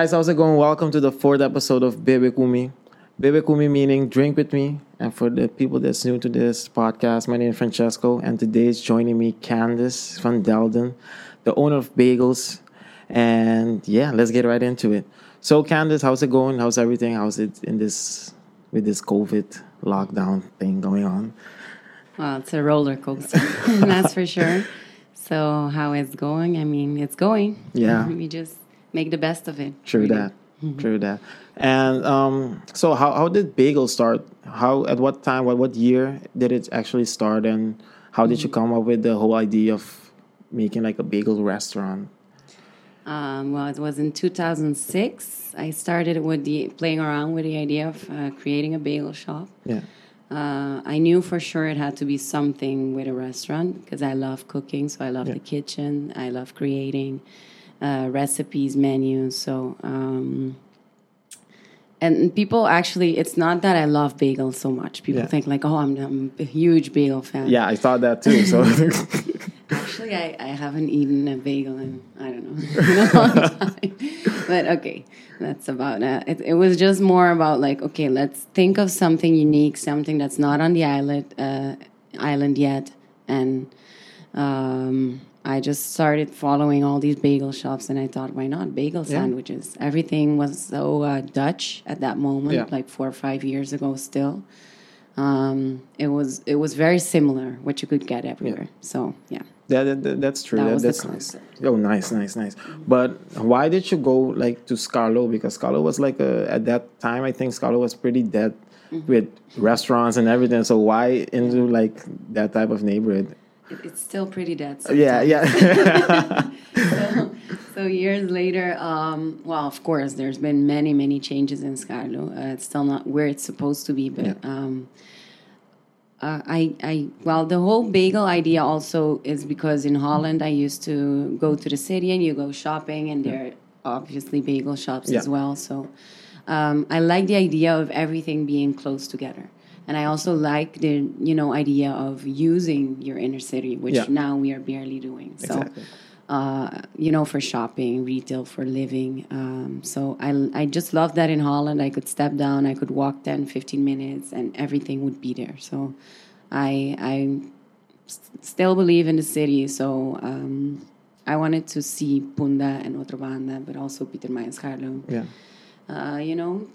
guys, how's it going? Welcome to the fourth episode of Bebe Kumi. Bebe Kumi meaning drink with me. And for the people that's new to this podcast, my name is Francesco, and today is joining me Candice van Delden, the owner of Bagels. And yeah, let's get right into it. So, Candice, how's it going? How's everything? How's it in this with this COVID lockdown thing going on? Well, it's a roller coaster, that's for sure. So, how it's going? I mean, it's going. Yeah. We just make the best of it. True really. that. True that. And um, so, how how did Bagel start? How at what time? What what year did it actually start? And how did you come up with the whole idea of making like a bagel restaurant? Um, well, it was in 2006. I started with the playing around with the idea of uh, creating a bagel shop. Yeah. Uh, I knew for sure it had to be something with a restaurant because I love cooking, so I love Yeah. the kitchen. I love creating uh, recipes, menus. So, um, and people actually, it's not that I love bagels so much. People Yeah. think like, oh, I'm, I'm a huge bagel fan. Yeah, I thought that too. So Actually, I, I haven't eaten a bagel in I don't know in a long time. But okay, that's about it. it. It was just more about like okay, let's think of something unique, something that's not on the island uh, island yet, and um, I just started following all these bagel shops, and I thought, why not bagel Yeah. sandwiches? Everything was so uh, Dutch at that moment, Yeah. like four or five years ago, still. Um, it was it was very similar what you could get everywhere. So yeah. yeah, that, that- that's true. That That- was the that's concept. Oh, nice, nice, nice. But why did you go like to Scharloo? Because Scharloo was like a, at that time, I think Scharloo was pretty dead Mm-hmm. with restaurants and everything. So why into like that type of neighborhood? It, it's still pretty dead. Yeah, sometimes. yeah. so, so years later, um, well, of course, there's been many, many changes in Scharloo. Uh, it's still not where it's supposed to be, but Yeah. um, uh, I, I, well, the whole bagel idea also is because in Holland I used to go to the city and you go shopping, and there are obviously bagel shops as well. So um, I like the idea of everything being close together. And I also like the you know idea of using your inner city, which Yeah. now we are barely doing. So Exactly. uh, you know, for shopping, retail, for living. Um, so I, I just love that in Holland. I could step down, I could walk 10, 15 minutes, and everything would be there. So I, I s- still believe in the city. So um, I wanted to see Punda and Otrobanda, but also Peter Scharloo, yeah. uh, you know,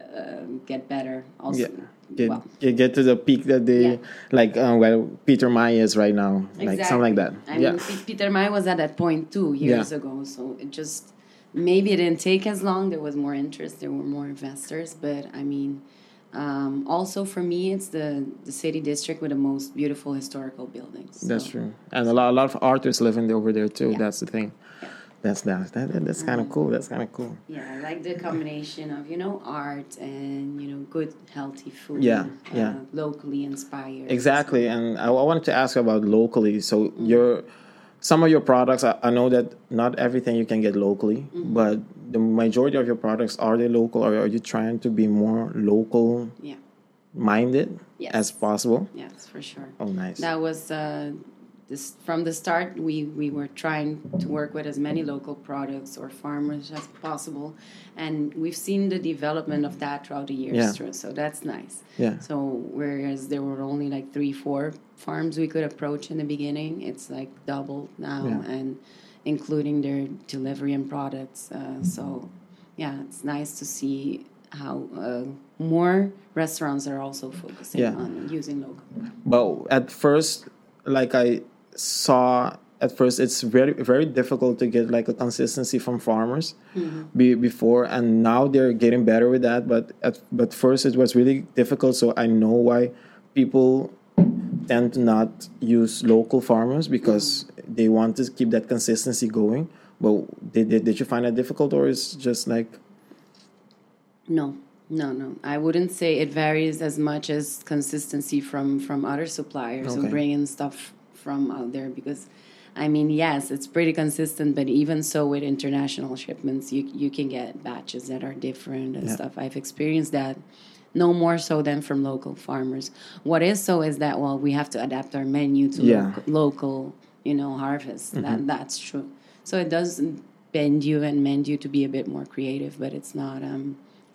uh, get better. Also, Yeah. Get, well, get get to the peak that they Yeah. like uh, where Pietermaai is right now, like something like that. I yeah, mean, Pietermaai was at that point two years Yeah. ago, so it just maybe it didn't take as long. There was more interest, there were more investors, but I mean, um, also for me, it's the the city district with the most beautiful historical buildings. that's true. And a lot, a lot of artists living over there too. That's the thing. That's that, that, that that's kind of cool. That's kind of cool. Yeah, I like the combination of you know art and you know good healthy food. Yeah, yeah. uh, locally inspired. Exactly, and I, I wanted to ask about locally. So Mm-hmm. your some of your products, I, I know that not everything you can get locally, Mm-hmm. but the majority of your products are they local, or are you trying to be more local Yeah. minded Yes. as possible? Yes, for sure. Oh, nice. That was uh, this from the start. We we were trying to work with as many local products or farmers as possible, and we've seen the development of that throughout the years. Yeah. Through, so that's nice. Yeah. So whereas there were only like three, four farms we could approach in the beginning, it's like doubled now, Yeah. and including their delivery and products. Uh, so yeah, it's nice to see how uh, more restaurants are also focusing Yeah. on using local. But at first, like I saw at first, it's very very difficult to get like a consistency from farmers mm-hmm. be, before, and now they're getting better with that. But at but first, it was really difficult. So I know why people tend to not use local farmers because mm-hmm. they want to keep that consistency going. But did, did, did you find that difficult, or is just like No, no, no. I wouldn't say it varies as much as consistency from from other suppliers Okay. who bring in stuff from out there because. I mean, yes, it's pretty consistent, but even so, with international shipments, you you can get batches that are different and Yeah. stuff. I've experienced that, no more so than from local farmers. What is so is that well, we have to adapt our menu to Yeah. local, local, you know, harvest. That that's true. So it does bend you and mend you to be a bit more creative, but it's not um,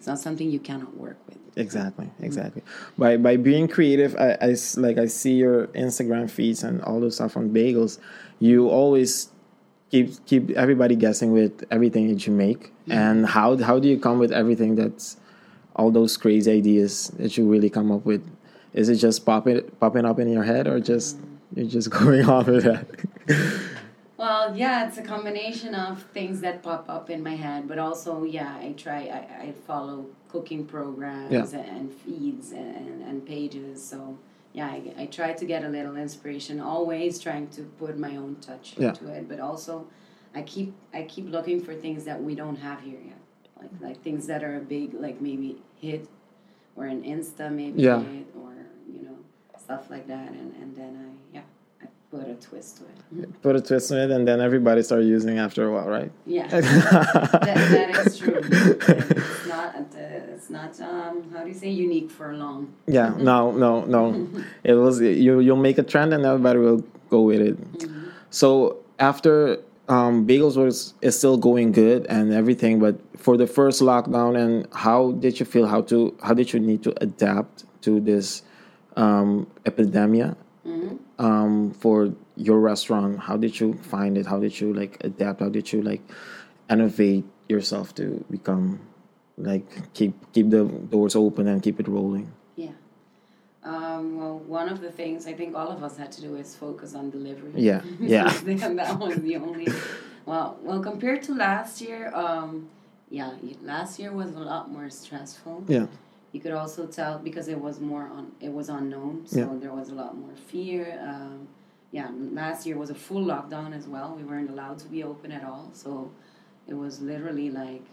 it's not something you cannot work with. Exactly, exactly. By by being creative, I, I like I see your Instagram feeds and all the stuff on bagels. You always keep keep everybody guessing with everything that you make. And how how do you come with everything that's all those crazy ideas that you really come up with? Is it just popping popping up in your head, or just mm. you're just going off with that? Well, yeah, it's a combination of things that pop up in my head, but also, yeah, I try, I, I follow cooking programs Yeah. and, feeds and, and pages. So, yeah, I, I try to get a little inspiration, always trying to put my own touch Yeah. into it, but also I keep, I keep looking for things that we don't have here yet. Like, like things that are a big, like maybe hit or an Insta maybe Yeah. hit or, you know, stuff like that. And, and then I, yeah, put a twist to it. Put a twist on it, and then everybody start using it after a while, right? Yeah. that, that is true. It's not. It's not. Um, how do you say unique for long? Yeah, no, no, no. it was you. You'll make a trend, and everybody will go with it. So after um, bagels was is still going good and everything, but for the first lockdown, and how did you feel? How to how did you need to adapt to this um, epidemic um, for your restaurant? How did you find it? How did you like adapt? How did you like innovate yourself to become like keep keep the doors open and keep it rolling? Yeah. Um, well, one of the things I think all of us had to do is focus on delivery. Yeah, yeah. and that was the only. Well, well, compared to last year, um, yeah, last year was a lot more stressful. Yeah. You could also tell because it was more on it was unknown so Yeah. there was a lot more fear um, yeah last year was a full lockdown as well we weren't allowed to be open at all so it was literally like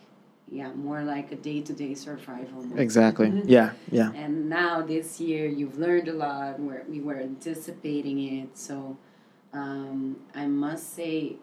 yeah more like a day-to-day survival mode. Exactly. Yeah, yeah. and now this year you've learned a lot we're, we were anticipating it so um, i must say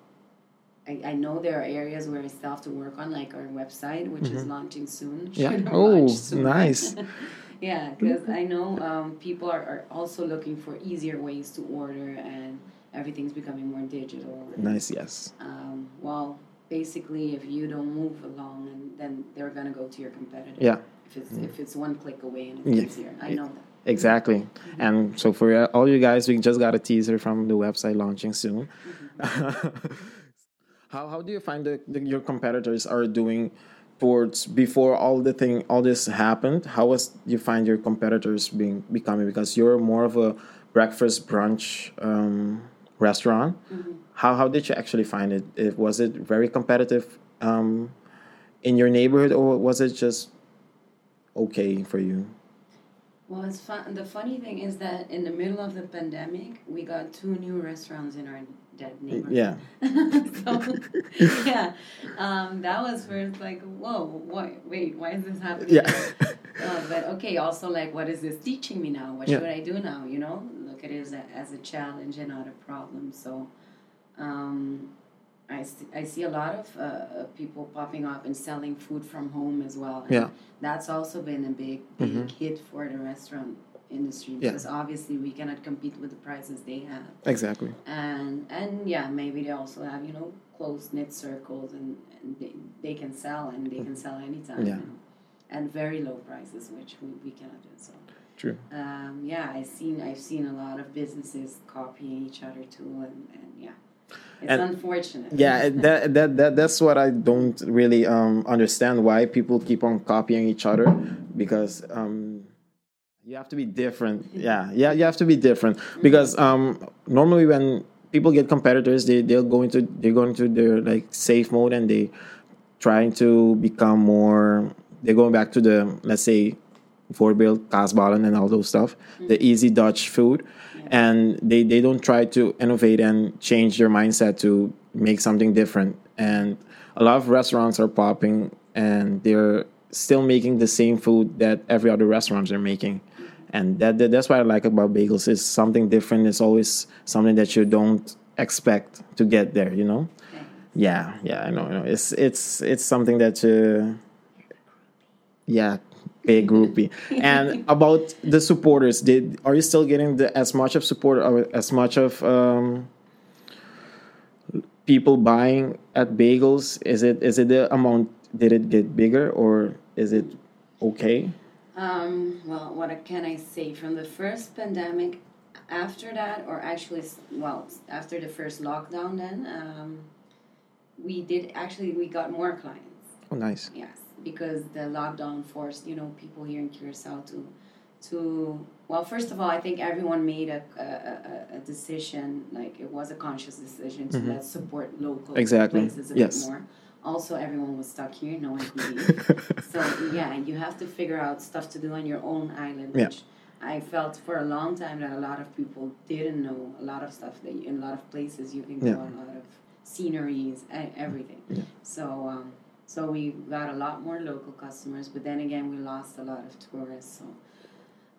I, I know there are areas where I still have to work on, like our website, which is launching soon. Mm-hmm. Yeah. Oh, soon. nice. yeah, because I know um, people are, are also looking for easier ways to order, and everything's becoming more digital. And, Nice, yes. Um, well, basically, if you don't move along, and then they're gonna go to your competitor. Yeah, If it's if it's one click away and it's Yeah. easier, I know that. exactly. And so for all you guys, we just got a teaser from the website launching soon. how how do you find that your competitors are doing towards before all the thing all this happened? How was you find your competitors being becoming because you're more of a breakfast brunch um, restaurant. How how did you actually find it? it was it very competitive um, in your neighborhood, or was it just okay for you? Well, it's fun. The funny thing is that in the middle of the pandemic, we got two new restaurants in our dead neighborhood. Yeah. so, yeah, um, that was first like, whoa, what? Wait, why is this happening? Yeah. Uh, but okay, also like, what is this teaching me now? What Yeah. should I do now? You know, look at it as a, as a challenge and not a problem. So, um, I see a lot of uh, people popping up and selling food from home as well. And Yeah. That's also been a big, big hit for the restaurant industry Yeah. because obviously we cannot compete with the prices they have Exactly. and and yeah maybe they also have you know close knit circles and, and they, they can sell and they can sell anytime Yeah. and, and very low prices which we, we cannot do so True. um, yeah I've seen I've seen a lot of businesses copying each other too and, and yeah it's And- unfortunate Yeah, that, that that that's what I don't really um, understand why people keep on copying each other because um, you have to be different. Yeah, yeah, you have to be different because um, normally when people get competitors, they they'll go into they're going to their like safe mode and they trying to become more. They're going back to the let's say voorbeeld, kaasballen and all those stuff, the easy Dutch food. And they, they don't try to innovate and change their mindset to make something different. And a lot of restaurants are popping and they're still making the same food that every other restaurants are making. And that, that that's what I like about bagels. It's something different. It's always something that you don't expect to get there, you know? Yeah, yeah, I know, I know. It's it's it's something that uh, yeah, big groupie. and about the supporters, did are you still getting the as much of support or as much of um people buying at bagels is it is it the amount did it get bigger or is it okay Um, well, what can I say? From the first pandemic, after that, or actually, well, after the first lockdown, then um, we did actually we got more clients. oh nice Yes, because the lockdown forced you know people here in Curacao to to well, first of all, I think everyone made a a, a, decision like it was a conscious decision to let's support local Mm-hmm. Exactly. places a Yes. bit more. Also, everyone was stuck here, no one could leave. so yeah, you have to figure out stuff to do on your own island, Yeah. which I felt for a long time that a lot of people didn't know a lot of stuff that you, in a lot of places you can go Yeah. a lot of sceneries and everything. So um, so we got a lot more local customers, but then again we lost a lot of tourists. So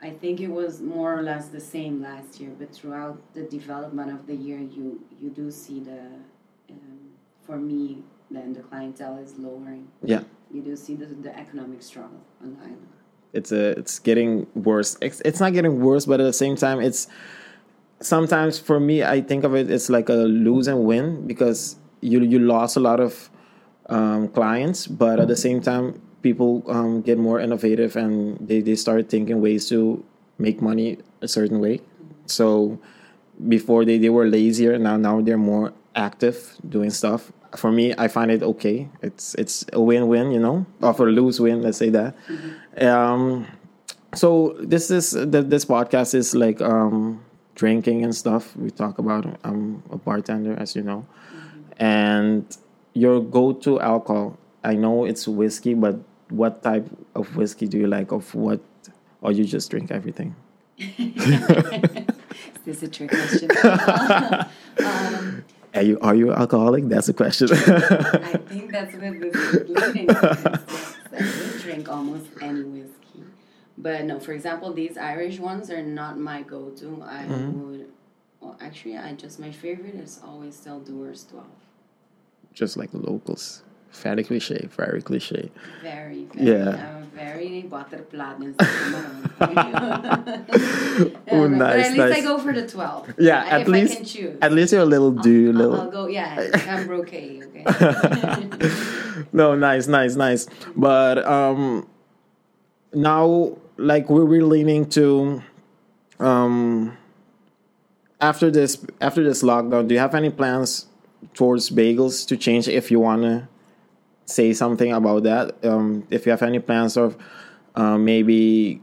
I think it was more or less the same last year, but throughout the development of the year, you you do see the um, for me then the clientele is lowering. yeah You do see the, the economic struggle on the island. it's a it's getting worse it's, it's not getting worse but at the same time it's sometimes for me i think of it it's like a lose and win because you you lost a lot of um, clients but at the same time people um, get more innovative and they, they start thinking ways to make money a certain way so before they, they were lazier now now they're more active doing stuff for me i find it okay. It's it's a win-win you know or for lose win let's say that. Um so this is the, this podcast is like um drinking and stuff. We talk about i'm a bartender as you know. And your go-to alcohol i know it's whiskey but what type of whiskey do you like? Of what or you just drink everything? This Is a trick question? um, are you are you alcoholic that's the question I think that's what this is leading would drink almost any whiskey. But no, for example, these Irish ones are not my go to. I Mm-hmm. would, well, actually, I just, my favorite is always still Dewar's 12. just like the locals very cliche very cliche Very, very, Yeah. I'm very butterplaat and Oh, But nice, at least nice. I go for the 12. Yeah, at if least- I can choose. at least you're a little do I'll, little I'll go, yeah, Pembroke, okay. okay. no, nice, nice, nice. But um, now, like we're really leaning to um, after this after this lockdown. Do you have any plans towards bagels to change? If you wanna say something about that, um, if you have any plans of uh, maybe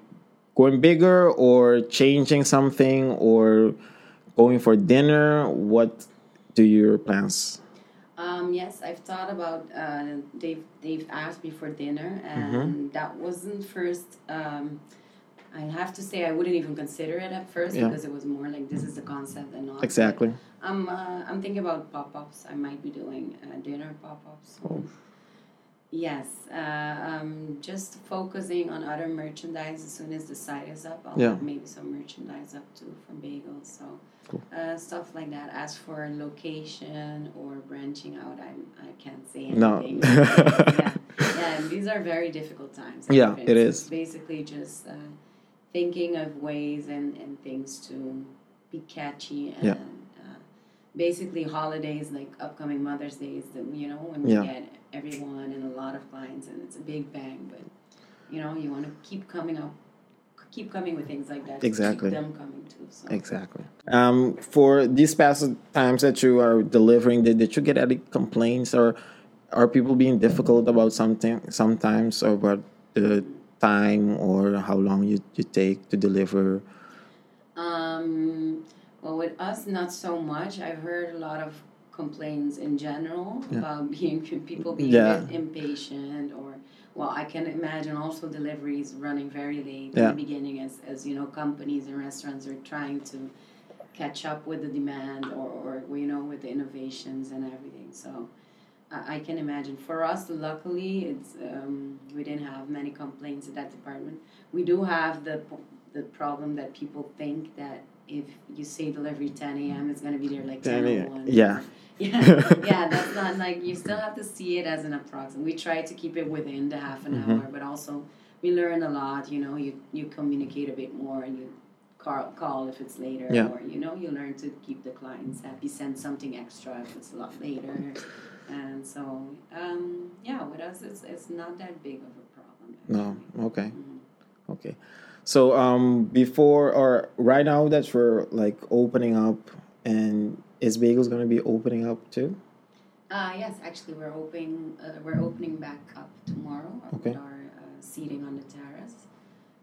going bigger or changing something or going for dinner, what do your plans? Um, yes, I've thought about. Uh, they've they've asked me for dinner, Mm-hmm. and that wasn't first. Um, I have to say I wouldn't even consider it at first Yeah. because it was more like this is the concept and not. Exactly. I'm uh, I'm thinking about pop ups. I might be doing uh, dinner pop ups. Oh. Yes, uh, um, just focusing on other merchandise. As soon as the site is up, I'll Yeah. have maybe some merchandise up too from bagels. So Cool. uh, stuff like that. As for location or branching out, I'm I can't say anything. No. yeah. yeah, these are very difficult times. Yeah, it is. basically just uh, thinking of ways and, and things to be catchy and. Yeah. Uh, basically holidays like upcoming Mother's Day is the you know when Yeah. you get everyone and a lot of clients and it's a big bang but you know you want to keep coming up keep coming with things like that to Exactly. keep them coming too so Exactly. Um, for these past times that you are delivering, did, did you get any complaints or are people being difficult about something sometimes or about the time or how long you, you take to deliver? um well with us not so much i've heard a lot of complaints in general about being people being Yeah. impatient or well i can imagine also deliveries running very late Yeah. in the beginning as, as you know companies and restaurants are trying to catch up with the demand or, or you know with the innovations and everything so I, I can imagine for us luckily it's um, we didn't have many complaints in that department we do have the the problem that people think that if you say delivery 10 a.m it's going to be there like 10 10 a.m. Yeah. yeah yeah that's not like you still have to see it as an approximate we try to keep it within the half an Mm-hmm. hour but also we learn a lot you know you you communicate a bit more and you call, call if it's later, Yeah. or you know, you learn to keep the clients happy. Send something extra if it's a lot later, and so um, yeah, with us, it's it's not that big of a problem. No. actually. Okay. Mhm. Okay. So um before or right now that we're like opening up and is Bagels gonna be opening up too? Uh, yes, actually, we're opening uh, we're opening back up tomorrow Okay. with our uh, seating on the terrace.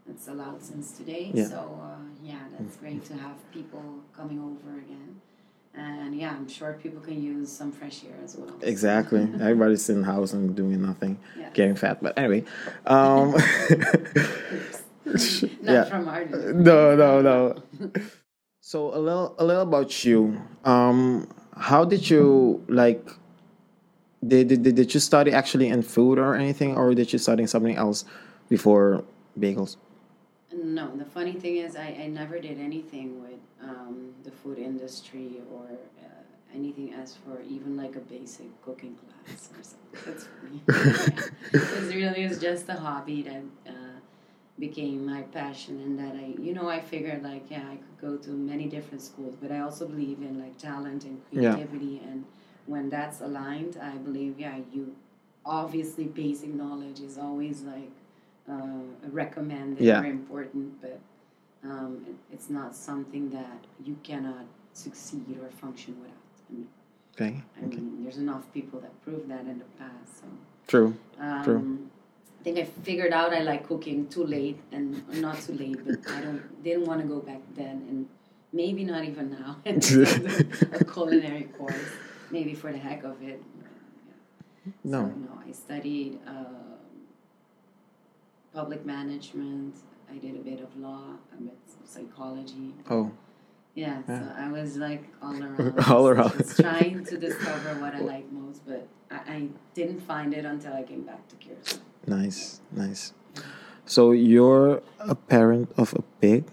It's allowed since today, Yeah. so uh, yeah, that's great to have people coming over again. And yeah, I'm sure people can use some fresh air as well. Exactly. Everybody's sitting in the house and doing nothing, Yeah. getting fat. But anyway, um, Not yeah. from our no, no, no. So a little, a little about you. Um, how did you like? Did, did did you study actually in food or anything, or did you study something else before bagels? No, the funny thing is, I, I never did anything with um, the food industry or uh, anything as for even like a basic cooking class or something. That's funny. It really is just a hobby that uh, became my passion, and that I, you know, I figured like, yeah, I could go to many different schools, but I also believe in like talent and Yeah. creativity, and when that's aligned, I believe, yeah, you obviously basic knowledge is always like uh, recommended Yeah. or important, but um, it's not something that you cannot succeed or function without. I mean, Okay. I mean there's enough people that proved that in the past. So, True. um, True. I think I figured out I like cooking too late, and not too late, but I don't didn't want to go back then, and maybe not even now. a culinary course, maybe for the heck of it. Yeah. No. So, no, I studied um public management. I did a bit of law, a bit of psychology. Oh. Yeah, Yeah. so I was like all around. All around. Just trying to discover what I like most, but I, I didn't find it until I came back to Curacao. Nice, nice. So you're a parent of a pig.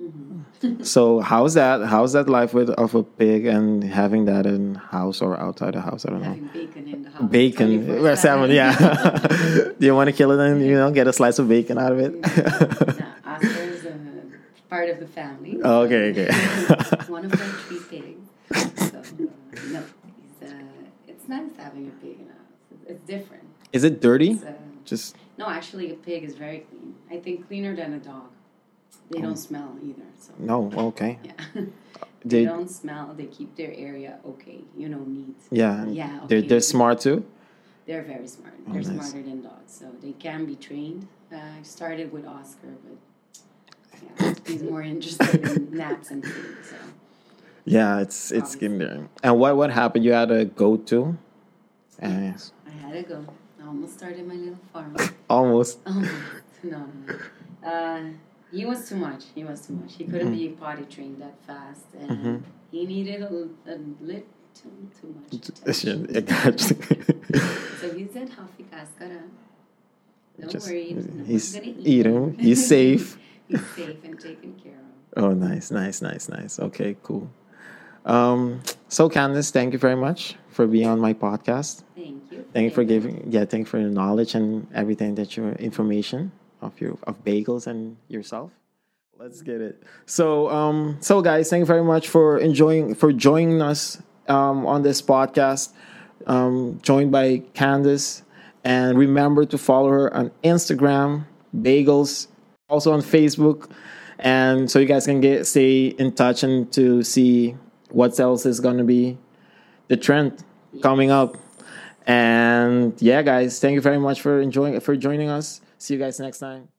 Mm-hmm. So how's that? How's that life with of a pig and having that in house or outside the house? I don't know. Bacon in the house. Bacon, 24/7. salmon, yeah. Do you want to kill it and you know get a slice of bacon out of it? no, Oscar's uh, part of the family. Oh, okay, okay. One of our three pigs. So, uh, no, uh, it's nice having a pig in house. It's, different. Is it dirty? Uh, Just no, actually, a pig is very clean. I think cleaner than a dog. They Oh. don't smell either. So no, okay. yeah, they They, don't smell. They keep their area okay. You know, neat. yeah, Yeah, they're they're smart too. They're very smart. Oh, They're nice. smarter than dogs, so they can be trained. Uh, I started with Oscar, but yeah, he's more interested in naps and food. So Yeah, it's it's Obviously. getting there. And what what happened? You had a go to, and I had a go. I almost started my little farm. almost. Almost. No, no. Uh, he was too much. He was too much. He couldn't be potty trained that fast, and Mhm. he needed a, a little too, much attention. I got you. So he said, "Hafi kaskara. Don't Just- worry, no he's gonna eat him. He's safe. He's safe and taken care of." Oh, nice, nice, nice, nice. Okay, cool. Um, so Candice, thank you very much for being on my podcast. Thank you. Thank you for giving, yeah, thank you for your knowledge and everything that your information of your of bagels and yourself. Let's get it. So, um, so guys, thank you very much for enjoying for joining us um, on this podcast. Um, joined by Candice, and remember to follow her on Instagram, Bagels, also on Facebook, and so you guys can get stay in touch and to see what else is going to be the trend coming up. And yeah, guys, thank you very much for enjoying for joining us. See you guys next time.